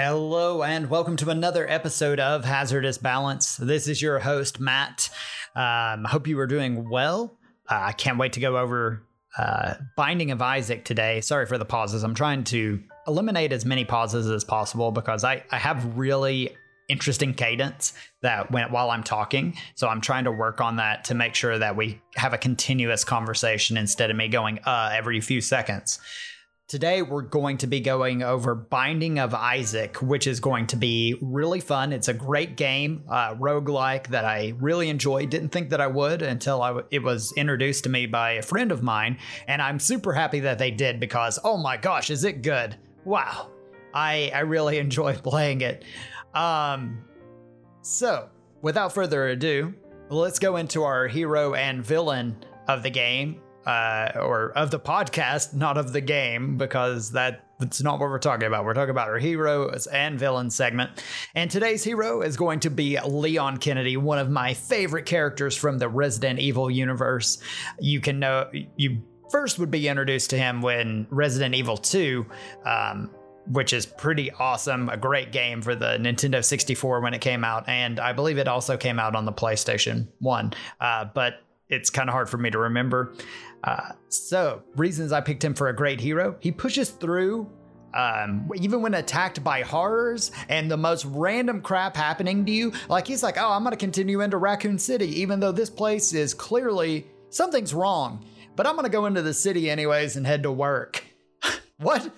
Hello, and welcome to another episode of Hazardous Balance. This is your host, Matt. Um, I hope you are doing well. Uh, I can't wait to go over uh, Binding of Isaac today. Sorry for the pauses. I'm trying to eliminate as many pauses as possible because I, I have really interesting cadence that went while I'm talking. So I'm trying to work on that to make sure that we have a continuous conversation instead of me going uh every few seconds. Today, we're going to be going over Binding of Isaac, which is going to be really fun. It's a great game, uh, roguelike that I really enjoy. Didn't think that I would until I w- it was introduced to me by a friend of mine. And I'm super happy that they did because, oh my gosh, is it good! Wow. I, I really enjoy playing it. Um, so, without further ado, let's go into our hero and villain of the game uh, or of the podcast, not of the game, because that that's not what we're talking about. We're talking about our heroes and villains segment. And today's hero is going to be Leon Kennedy, one of my favorite characters from the Resident Evil universe. You can know you first would be introduced to him when Resident Evil 2 um, which is pretty awesome. A great game for the Nintendo 64 when it came out, and I believe it also came out on the PlayStation 1. Uh, but it's kind of hard for me to remember. Uh, so, reasons I picked him for a great hero he pushes through. Um, even when attacked by horrors and the most random crap happening to you, like he's like, Oh, I'm gonna continue into Raccoon City, even though this place is clearly something's wrong, but I'm gonna go into the city anyways and head to work. what?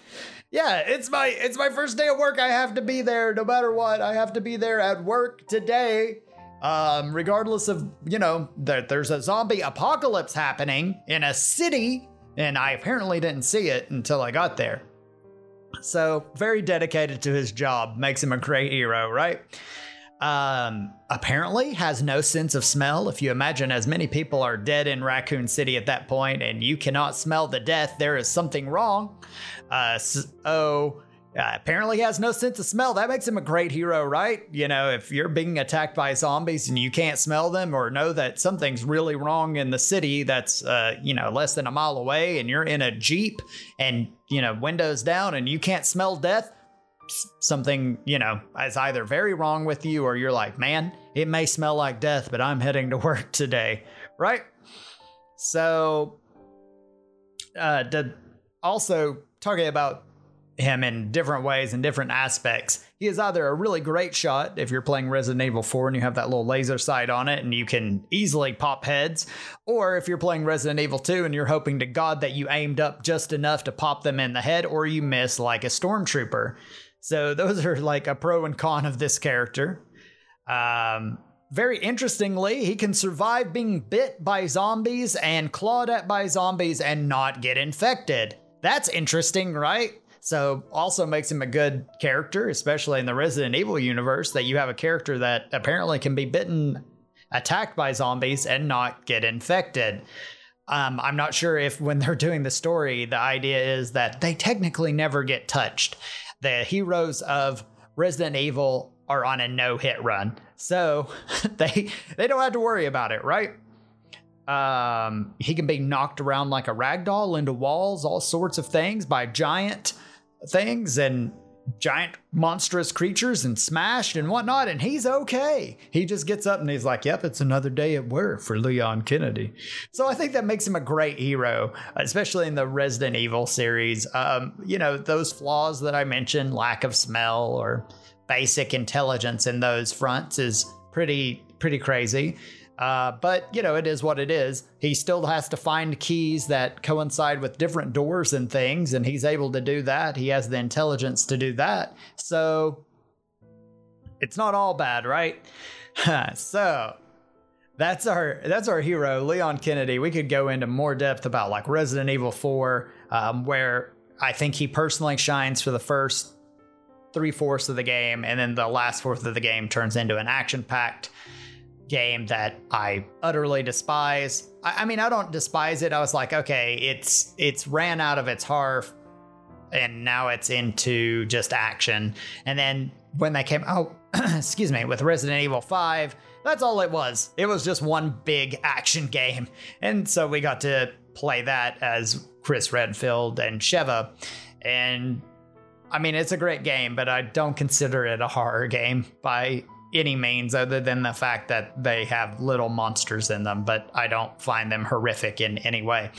Yeah, it's my it's my first day of work. I have to be there no matter what. I have to be there at work today. Um, regardless of, you know, that there's a zombie apocalypse happening in a city, and I apparently didn't see it until I got there. So, very dedicated to his job makes him a great hero, right? Um, apparently has no sense of smell. If you imagine as many people are dead in Raccoon City at that point and you cannot smell the death, there is something wrong. Uh, so uh, apparently he has no sense of smell. That makes him a great hero, right? You know, if you're being attacked by zombies and you can't smell them or know that something's really wrong in the city that's, uh, you know, less than a mile away and you're in a Jeep and, you know, windows down and you can't smell death, something, you know, is either very wrong with you or you're like, man, it may smell like death, but I'm heading to work today, right? So, uh, to also talking about him in different ways and different aspects. He is either a really great shot if you're playing Resident Evil 4 and you have that little laser sight on it and you can easily pop heads, or if you're playing Resident Evil 2 and you're hoping to God that you aimed up just enough to pop them in the head or you miss like a stormtrooper. So those are like a pro and con of this character. Um, very interestingly, he can survive being bit by zombies and clawed at by zombies and not get infected. That's interesting, right? So also makes him a good character, especially in the Resident Evil universe, that you have a character that apparently can be bitten, attacked by zombies, and not get infected. Um, I'm not sure if when they're doing the story, the idea is that they technically never get touched. The heroes of Resident Evil are on a no-hit run, so they they don't have to worry about it, right? Um, he can be knocked around like a rag doll into walls, all sorts of things by giant things and giant monstrous creatures and smashed and whatnot, and he's okay. He just gets up and he's like, Yep, it's another day at work for Leon Kennedy. So I think that makes him a great hero, especially in the Resident Evil series. Um, you know, those flaws that I mentioned, lack of smell or basic intelligence in those fronts is pretty pretty crazy. Uh, but you know, it is what it is. He still has to find keys that coincide with different doors and things, and he's able to do that. He has the intelligence to do that. So it's not all bad, right? so that's our that's our hero, Leon Kennedy. We could go into more depth about like Resident Evil 4, um, where I think he personally shines for the first three fourths of the game, and then the last fourth of the game turns into an action packed game that I utterly despise. I, I, mean, I don't despise it. I was like, okay, it's it's ran out of its hearth, and now it's into just action. And then when they came out, oh, excuse me, with Resident Evil Five, that's all it was. It was just one big action game, and so we got to play that as Chris Redfield and Sheva, and I mean, it's a great game, but I don't consider it a horror game by any means, other than the fact that they have little monsters in them, but I don't find them horrific in any way.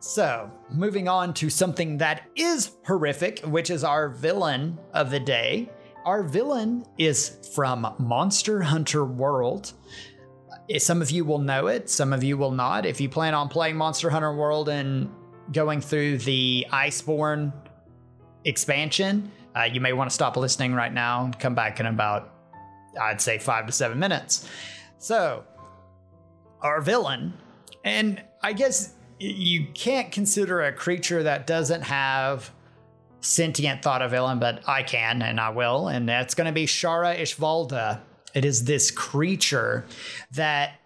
So, moving on to something that is horrific, which is our villain of the day. Our villain is from Monster Hunter World. Eh, some of you will know it, some of you will not. If you plan on playing Monster Hunter World and going through the Iceborne expansion, uh, you may want to stop listening right now and come back in about, I'd say, five to seven minutes. So, our villain, and I guess you can't consider a creature that doesn't have sentient thought a villain, but I can and I will, and that's going to be Shara Ishvalda. It is this creature that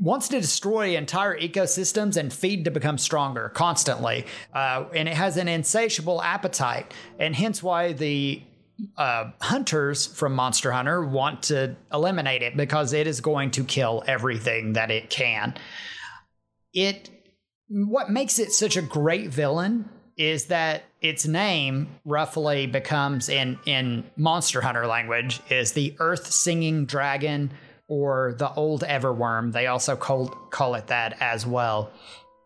wants to destroy entire ecosystems and feed to become stronger constantly. Uh, and it has an insatiable appetite, and hence why the uh, hunters from Monster Hunter want to eliminate it because it is going to kill everything that it can. It what makes it such a great villain is that its name roughly becomes in in Monster Hunter language is the Earth Singing Dragon or the Old Everwyrm. They also call call it that as well.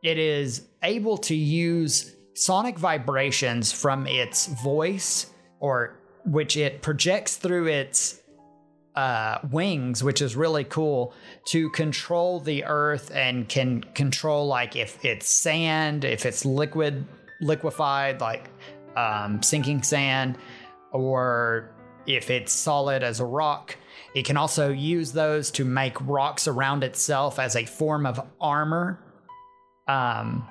It is able to use sonic vibrations from its voice or which it projects through its uh, wings, which is really cool, to control the earth and can control like if it's sand, if it's liquid, liquefied, like um, sinking sand, or if it's solid as a rock. It can also use those to make rocks around itself as a form of armor. Um,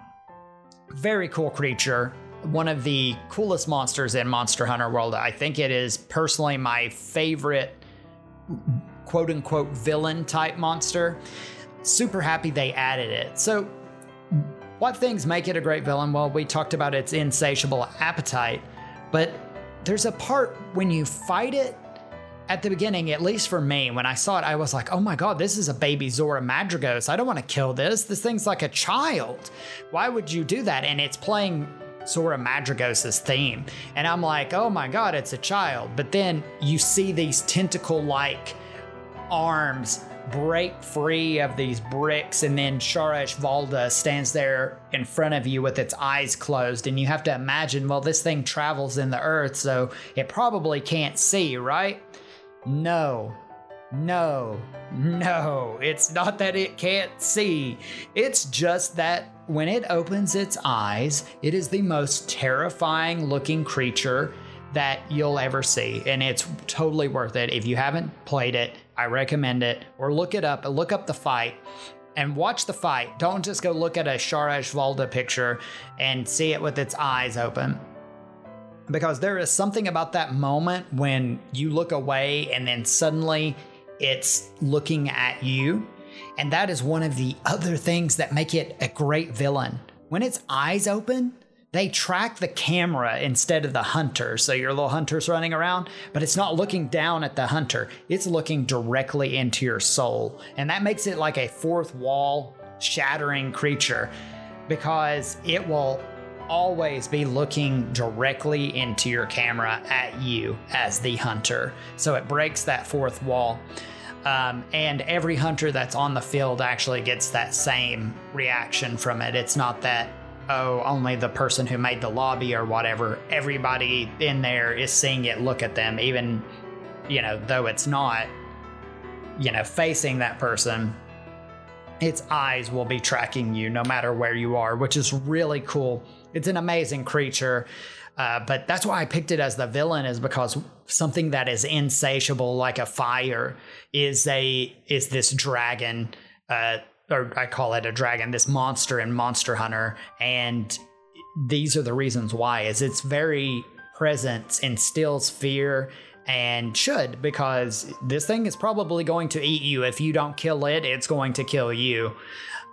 very cool creature. One of the coolest monsters in Monster Hunter World. I think it is personally my favorite quote unquote villain type monster. Super happy they added it. So, what things make it a great villain? Well, we talked about its insatiable appetite, but there's a part when you fight it at the beginning, at least for me, when I saw it, I was like, oh my god, this is a baby Zorah Magdaros. I don't want to kill this. This thing's like a child. Why would you do that? And it's playing Zorah Magdaros' theme. And I'm like, oh my god, it's a child. But then you see these tentacle like arms break free of these bricks, and then Shara Ishvalda stands there in front of you with its eyes closed. And you have to imagine, well, this thing travels in the earth, so it probably can't see, right? No, no, no. It's not that it can't see. It's just that when it opens its eyes, it is the most terrifying looking creature that you'll ever see. And it's totally worth it. If you haven't played it, I recommend it. Or look it up, look up the fight and watch the fight. Don't just go look at a Shara Ishvalda picture and see it with its eyes open. Because there is something about that moment when you look away and then suddenly it's looking at you and that is one of the other things that make it a great villain. When its eyes open, they track the camera instead of the hunter. So your little hunter's running around, but it's not looking down at the hunter. It's looking directly into your soul. And that makes it like a fourth wall shattering creature because it will always be looking directly into your camera at you as the hunter. So it breaks that fourth wall. Um, and every hunter that's on the field actually gets that same reaction from it. It's not that, oh, only the person who made the lobby or whatever. Everybody in there is seeing it look at them, even, you know, though it's not, you know, facing that person. Its eyes will be tracking you no matter where you are, which is really cool. It's an amazing creature. Uh, but that's why I picked it as the villain is because something that is insatiable like a fire is a is this dragon, uh, or I call it a dragon, this monster in Monster Hunter, and these are the reasons why. Is its very presence instills fear and should because this thing is probably going to eat you if you don't kill it it's going to kill you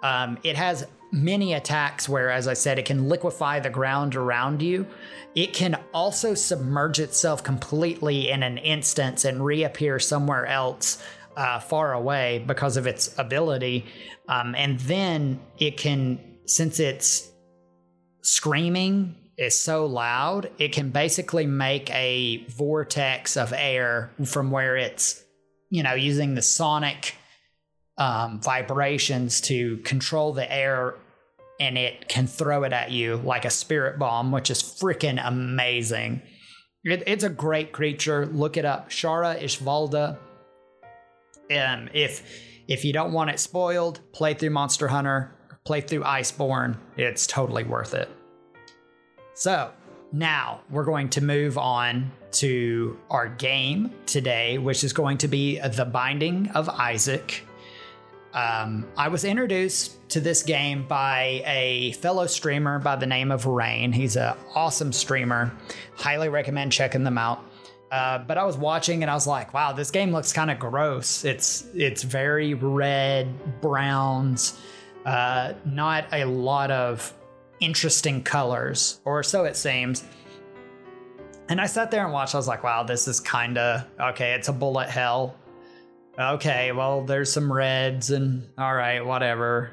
um, it has many attacks where, as I said, it can liquefy the ground around you. It can also submerge itself completely in an instance and reappear somewhere else uh, far away because of its ability. Um, and then it can, since it's screaming is so loud, it can basically make a vortex of air from where it's, you know, using the sonic um, vibrations to control the air and it can throw it at you like a spirit bomb, which is freaking amazing. It, it's a great creature. Look it up. Shara Ishvalda. Um, if if you don't want it spoiled, play through Monster Hunter, play through Iceborne. It's totally worth it. So now we're going to move on to our game today, which is going to be The Binding of Isaac. Um, I was introduced to this game by a fellow streamer by the name of Rain. He's an awesome streamer. Highly recommend checking them out. Uh, but I was watching and I was like, wow, this game looks kind of gross. It's it's very red, browns, uh, not a lot of interesting colors, or so it seems. And I sat there and watched. I was like, wow, this is kind of okay. It's a bullet hell okay, well, there's some reds and all right, whatever.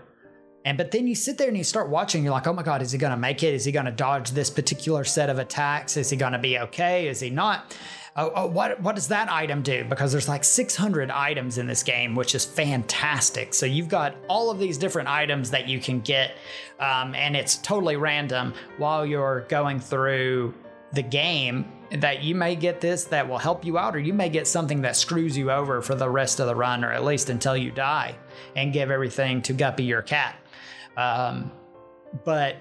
And but then you sit there and you start watching, you're like, oh my God, is he gonna make it? Is he gonna dodge this particular set of attacks? Is he gonna be okay? Is he not? Oh, oh, what what does that item do? Because there's like 600 items in this game, which is fantastic. So you've got all of these different items that you can get, um, and it's totally random while you're going through the game that you may get this that will help you out, or you may get something that screws you over for the rest of the run, or at least until you die and give everything to Guppy your cat. Um, but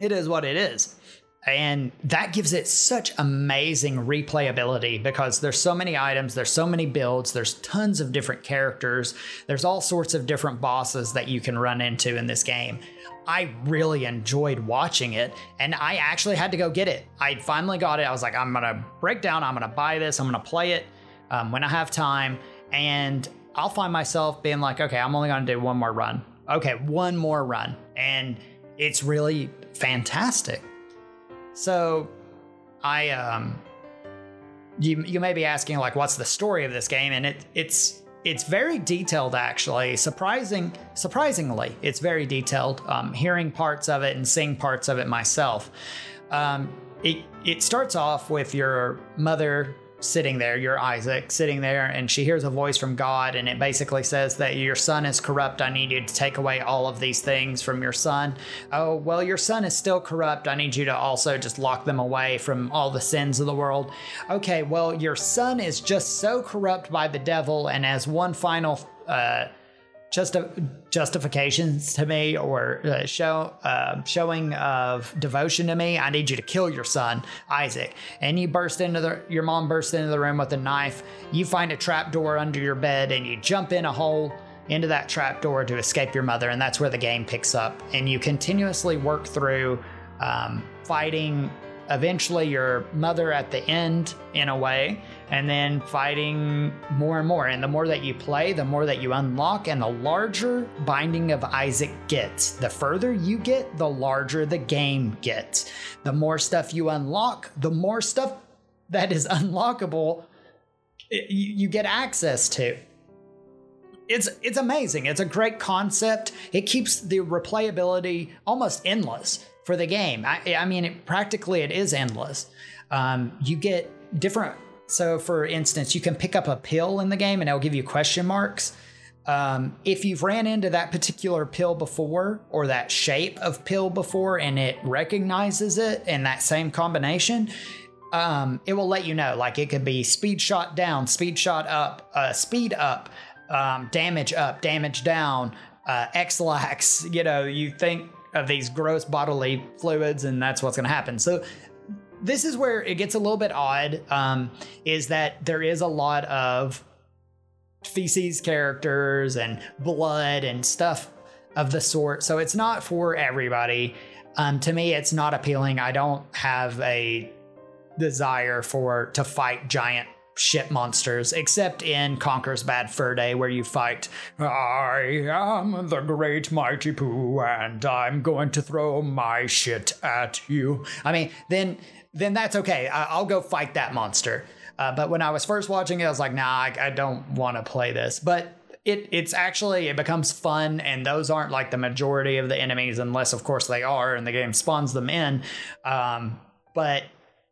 it is what it is. And that gives it such amazing replayability because there's so many items, there's so many builds, there's tons of different characters, there's all sorts of different bosses that you can run into in this game. I really enjoyed watching it, and I actually had to go get it. I finally got it. I was like, I'm gonna break down, I'm gonna buy this, I'm gonna play it um, when I have time, and I'll find myself being like, okay, I'm only gonna do one more run. Okay, one more run. And it's really fantastic. So I um you you may be asking like what's the story of this game? And it it's it's very detailed actually. Surprising surprisingly it's very detailed. Um, hearing parts of it and seeing parts of it myself. Um, it, it starts off with your mother sitting there, your Isaac, sitting there, and she hears a voice from God, and it basically says that your son is corrupt. I need you to take away all of these things from your son. Oh, well, your son is still corrupt. I need you to also just lock them away from all the sins of the world. Okay, well, your son is just so corrupt by the devil, and as one final uh, just justifications to me or uh, show uh, showing of devotion to me, I need you to kill your son Isaac. And you burst into the your mom bursts into the room with a knife. You find a trap door under your bed and you jump in a hole into that trap door to escape your mother, and that's where the game picks up. And you continuously work through um, fighting eventually your mother at the end in a way and then fighting more and more. And the more that you play the more that you unlock and the larger binding of isaac gets. The further you get the larger the game gets. The more stuff you unlock the more stuff that is unlockable eh, you get access to. It's it's amazing. It's a great concept. It keeps the replayability almost endless for the game. I, I mean, it, practically it is endless. Um, you get different. So, for instance, you can pick up a pill in the game, and it'll give you question marks. Um, if you've ran into that particular pill before, or that shape of pill before, and it recognizes it in that same combination, um, it will let you know. Like it could be speed shot down, speed shot up, uh, speed up, um, damage up, damage down, uh, Ex-Lax. You know, you think of these gross bodily fluids, and that's what's going to happen. So this is where it gets a little bit odd. Um, is that there is a lot of feces characters and blood and stuff of the sort. So it's not for everybody. Um, to me, it's not appealing. I don't have a desire for to fight giant shit monsters, except in Conker's Bad Fur Day, where you fight, I am the great mighty Pooh, and I'm going to throw my shit at you. I mean, then then that's okay. I- will go fight that monster. Uh, but when I was first watching it, I was like, nah, I, I don't want to play this. But it it's actually it becomes fun and those aren't like the majority of the enemies unless of course they are and the game spawns them in um, but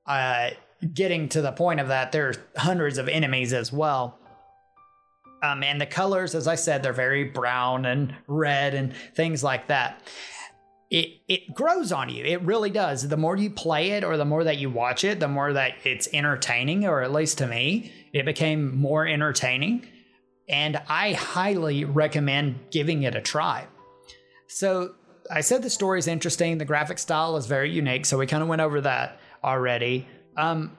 uh, getting to the point of that there's hundreds of enemies as well. Um, and the colors as i said they're very brown and red and things like that. It it grows on you. It really does. The more you play it or the more that you watch it the more that it's entertaining or at least to me it became more entertaining. And I highly recommend giving it a try. So, I said the story is interesting, the graphic style is very unique, so we kind of went over that already. Um,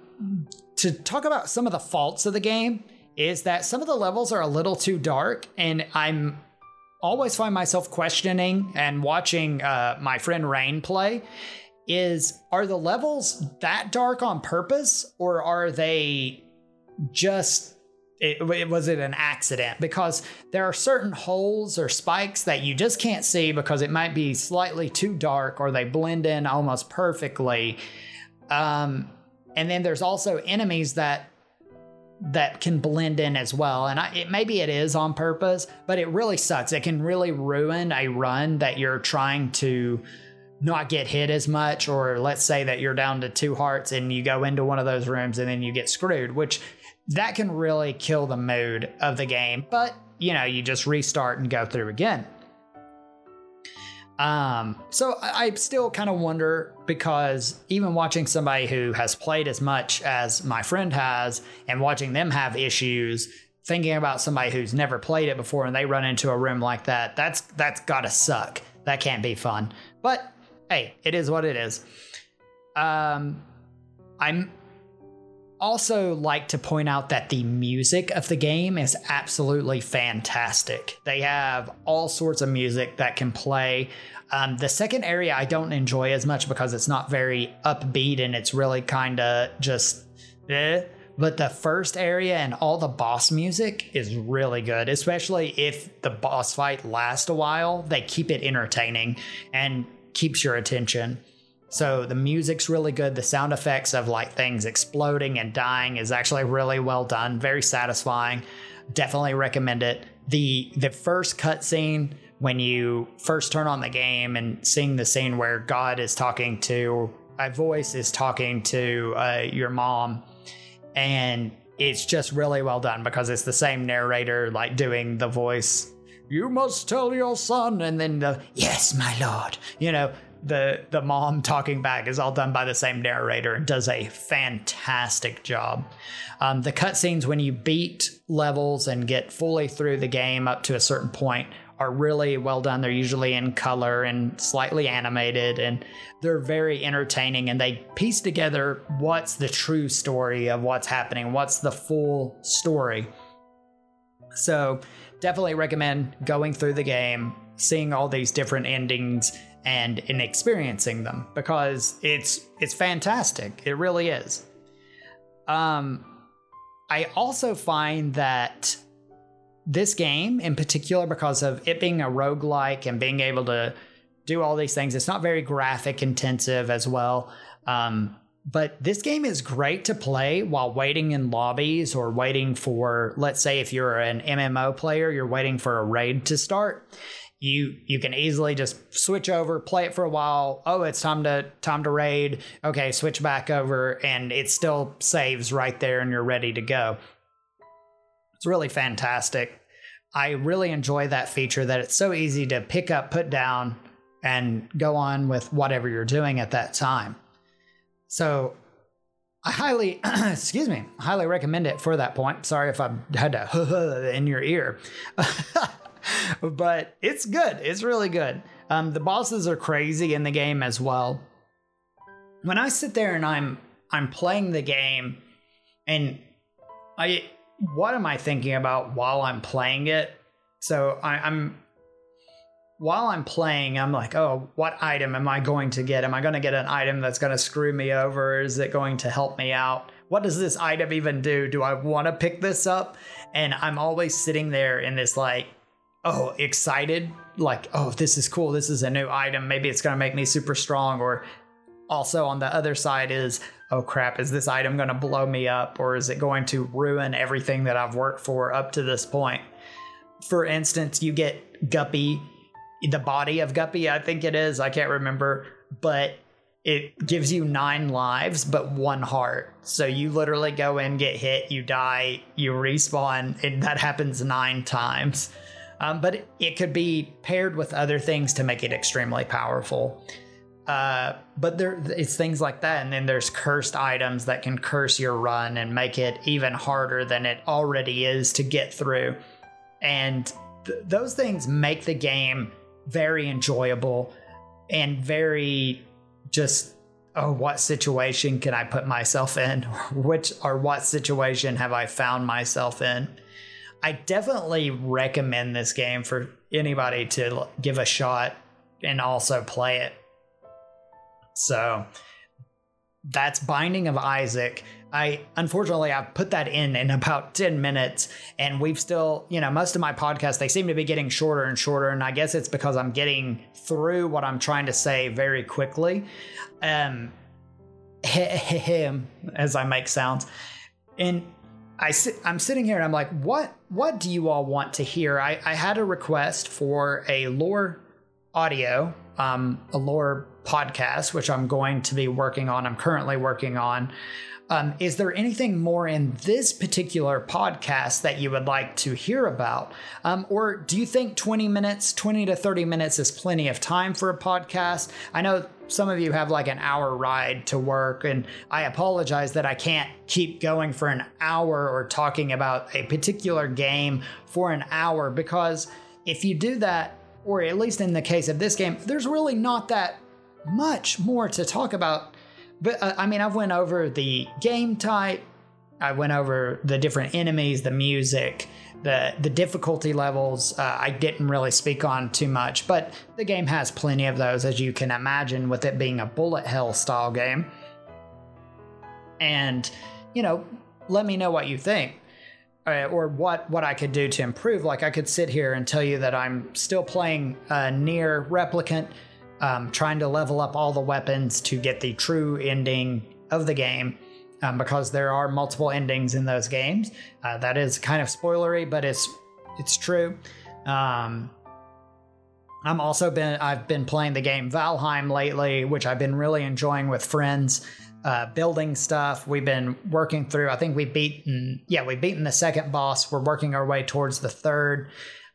to talk about some of the faults of the game, is that some of the levels are a little too dark, and I'm always find myself questioning and watching uh, my friend Rain play. Is are the levels that dark on purpose, or are they just it, it, was it an accident because there are certain holes or spikes that you just can't see because it might be slightly too dark or they blend in almost perfectly um, and then there's also enemies that that can blend in as well and I, it, maybe it is on purpose but it really sucks it can really ruin a run that you're trying to not get hit as much or let's say that you're down to two hearts and you go into one of those rooms and then you get screwed which that can really kill the mood of the game. But, you know, you just restart and go through again. Um, so I, I still kind of wonder because even watching somebody who has played as much as my friend has and watching them have issues, thinking about somebody who's never played it before and they run into a room like that, that's that's gotta suck. That can't be fun. But hey, it is what it is. Um, I'm also like to point out that the music of the game is absolutely fantastic. They have all sorts of music that can play. Um, the second area I don't enjoy as much because it's not very upbeat and it's really kind of just eh. But the first area and all the boss music is really good, especially if the boss fight lasts a while. They keep it entertaining and keeps your attention. So the music's really good. The sound effects of like things exploding and dying is actually really well done. Very satisfying. Definitely recommend it. The the first cutscene when you first turn on the game and seeing the scene where God is talking to a voice is talking to uh, your mom, and it's just really well done because it's the same narrator like doing the voice. You must tell your son, and then the yes, my lord. You know, the the mom talking back is all done by the same narrator and does a fantastic job. Um, the cutscenes when you beat levels and get fully through the game up to a certain point are really well done. They're usually in color and slightly animated, and they're very entertaining. And they piece together what's the true story of what's happening, what's the full story. So, definitely recommend going through the game, seeing all these different endings and in experiencing them because it's it's fantastic. It really is. Um I also find that this game in particular because of it being a roguelike and being able to do all these things, it's not very graphic intensive as well. Um but this game is great to play while waiting in lobbies or waiting for let's say if you're an MMO player, you're waiting for a raid to start you you can easily just switch over play it for a while. Oh it's time to time to raid. Okay switch back over and it still saves right there and you're ready to go. It's really fantastic. I really enjoy that feature that it's so easy to pick up put down and go on with whatever you're doing at that time. So I highly, excuse me, highly recommend it for that point. Sorry if I had to in your ear. but it's good. It's really good. Um, the bosses are crazy in the game as well. When I sit there and I'm I'm playing the game, and I what am I thinking about while I'm playing it? So I, I'm while I'm playing, I'm like, oh, what item am I going to get? Am I going to get an item that's going to screw me over? Is it going to help me out? What does this item even do? Do I want to pick this up? And I'm always sitting there in this like oh, excited, like, oh, this is cool. This is a new item. Maybe it's going to make me super strong. Or also on the other side is, oh crap, is this item going to blow me up or is it going to ruin everything that I've worked for up to this point? for instance, you get Guppy, the body of Guppy, I think it is. I can't remember, but it gives you nine lives but one heart. So you literally go in, get hit, you die, you respawn, and that happens nine times. Um, but it could be paired with other things to make it extremely powerful. Uh, but there, it's things like that, and then there's cursed items that can curse your run and make it even harder than it already is to get through. And th- those things make the game very enjoyable and very just oh what situation can i put myself in which or what situation have i found myself in i definitely recommend this game for anybody to give a shot and also play it so that's binding of isaac I unfortunately I've put that in in about 10 minutes and we've still, you know, most of my podcasts they seem to be getting shorter and shorter and I guess it's because I'm getting through what I'm trying to say very quickly. Um as I make sounds. And I sit, I'm sitting here and I'm like, what what do you all want to hear? I, I had a request for a lore audio, um, a lore podcast, which I'm going to be working on. I'm currently working on. Um, is there anything more in this particular podcast that you would like to hear about? Um, or do you think 20 minutes, 20 to 30 minutes is plenty of time for a podcast? I know some of you have like an hour ride to work, and I apologize that I can't keep going for an hour or talking about a particular game for an hour because if you do that, or at least in the case of this game, there's really not that much more to talk about but uh, I mean, I've went over the game type. I went over the different enemies, the music, the the difficulty levels. Uh, I didn't really speak on too much, but the game has plenty of those, as you can imagine, with it being a bullet hell style game. And you know, let me know what you think. Uh, or what what I could do to improve. Like I could sit here and tell you that I'm still playing NieR Replicant um, trying to level up all the weapons to get the true ending of the game. Um, because there are multiple endings in those games. Uh, that is kind of spoilery, but it's it's true. Um, I'm also been I've been playing the game Valheim lately, which I've been really enjoying with friends. Uh, building stuff. We've been working through. I think we've beaten yeah we've beaten the second boss. We're working our way towards the third.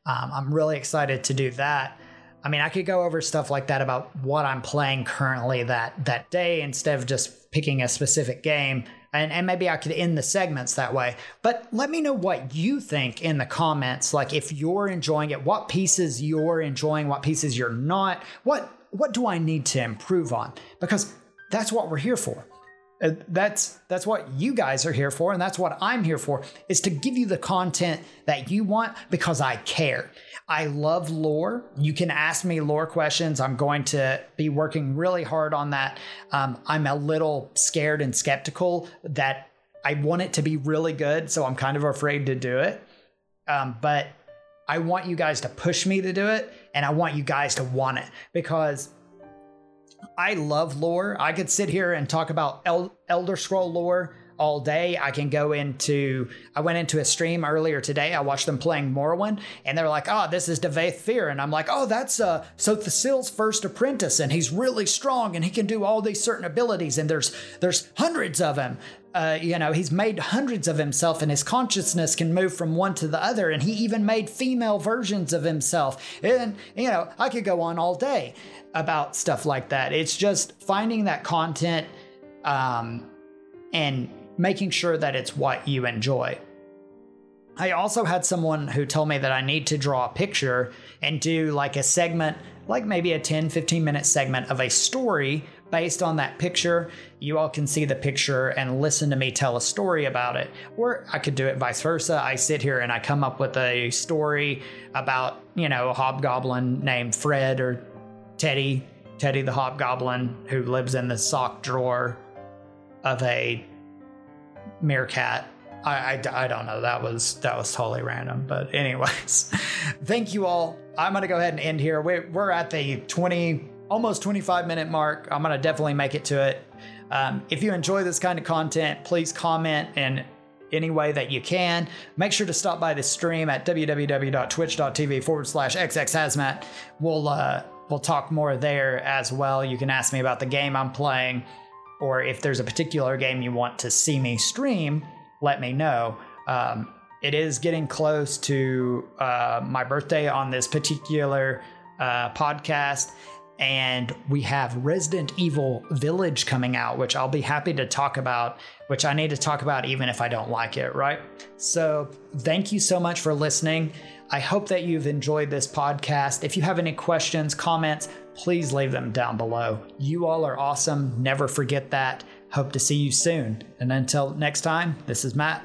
Um, I'm really excited to do that. I mean, I could go over stuff like that about what I'm playing currently that that day instead of just picking a specific game. And, and maybe I could end the segments that way. But let me know what you think in the comments. Like if you're enjoying it, what pieces you're enjoying, what pieces you're not. What what do I need to improve on? Because that's what we're here for. That's that's what you guys are here for and that's what I'm here for is to give you the content that you want because I care. I love lore. You can ask me lore questions. I'm going to be working really hard on that. Um, I'm a little scared and skeptical that I want it to be really good, so I'm kind of afraid to do it. Um, but I want you guys to push me to do it, and I want you guys to want it because I love lore. I could sit here and talk about El- Elder Scroll lore all day. I can go into, I went into a stream earlier today. I watched them playing Morrowind and they're like, oh, this is Divayth Fyr. And I'm like, oh, that's uh, Sotha Sil's first apprentice and he's really strong and he can do all these certain abilities. And there's, there's hundreds of him. Uh, you know, he's made hundreds of himself and his consciousness can move from one to the other. And he even made female versions of himself. And, you know, I could go on all day about stuff like that. It's just finding that content um, and making sure that it's what you enjoy. I also had someone who told me that I need to draw a picture and do like a segment, like maybe a 10, 15 minute segment of a story based on that picture. You all can see the picture and listen to me tell a story about it. Or I could do it vice versa. I sit here and I come up with a story about, you know, a hobgoblin named Fred or Teddy, Teddy the hobgoblin who lives in the sock drawer of a meerkat. I, I, I, don't know. That was that was totally random. But anyways, thank you all. I'm gonna go ahead and end here. We're, we're at the 20 almost 25 minute mark. I'm gonna definitely make it to it. Um, if you enjoy this kind of content, please comment and any way that you can. Make sure to stop by the stream at www.twitch.tv forward slash xxhazmat. We'll uh, we'll talk more there as well. You can ask me about the game I'm playing, or if there's a particular game you want to see me stream, let me know. Um, it is getting close to uh, my birthday on this particular uh, podcast and we have Resident Evil Village coming out, which I'll be happy to talk about, which I need to talk about even if I don't like it, right? So, thank you so much for listening. I hope that you've enjoyed this podcast. If you have any questions, comments, please leave them down below. You all are awesome. Never forget that. Hope to see you soon. And until next time, this is Matt.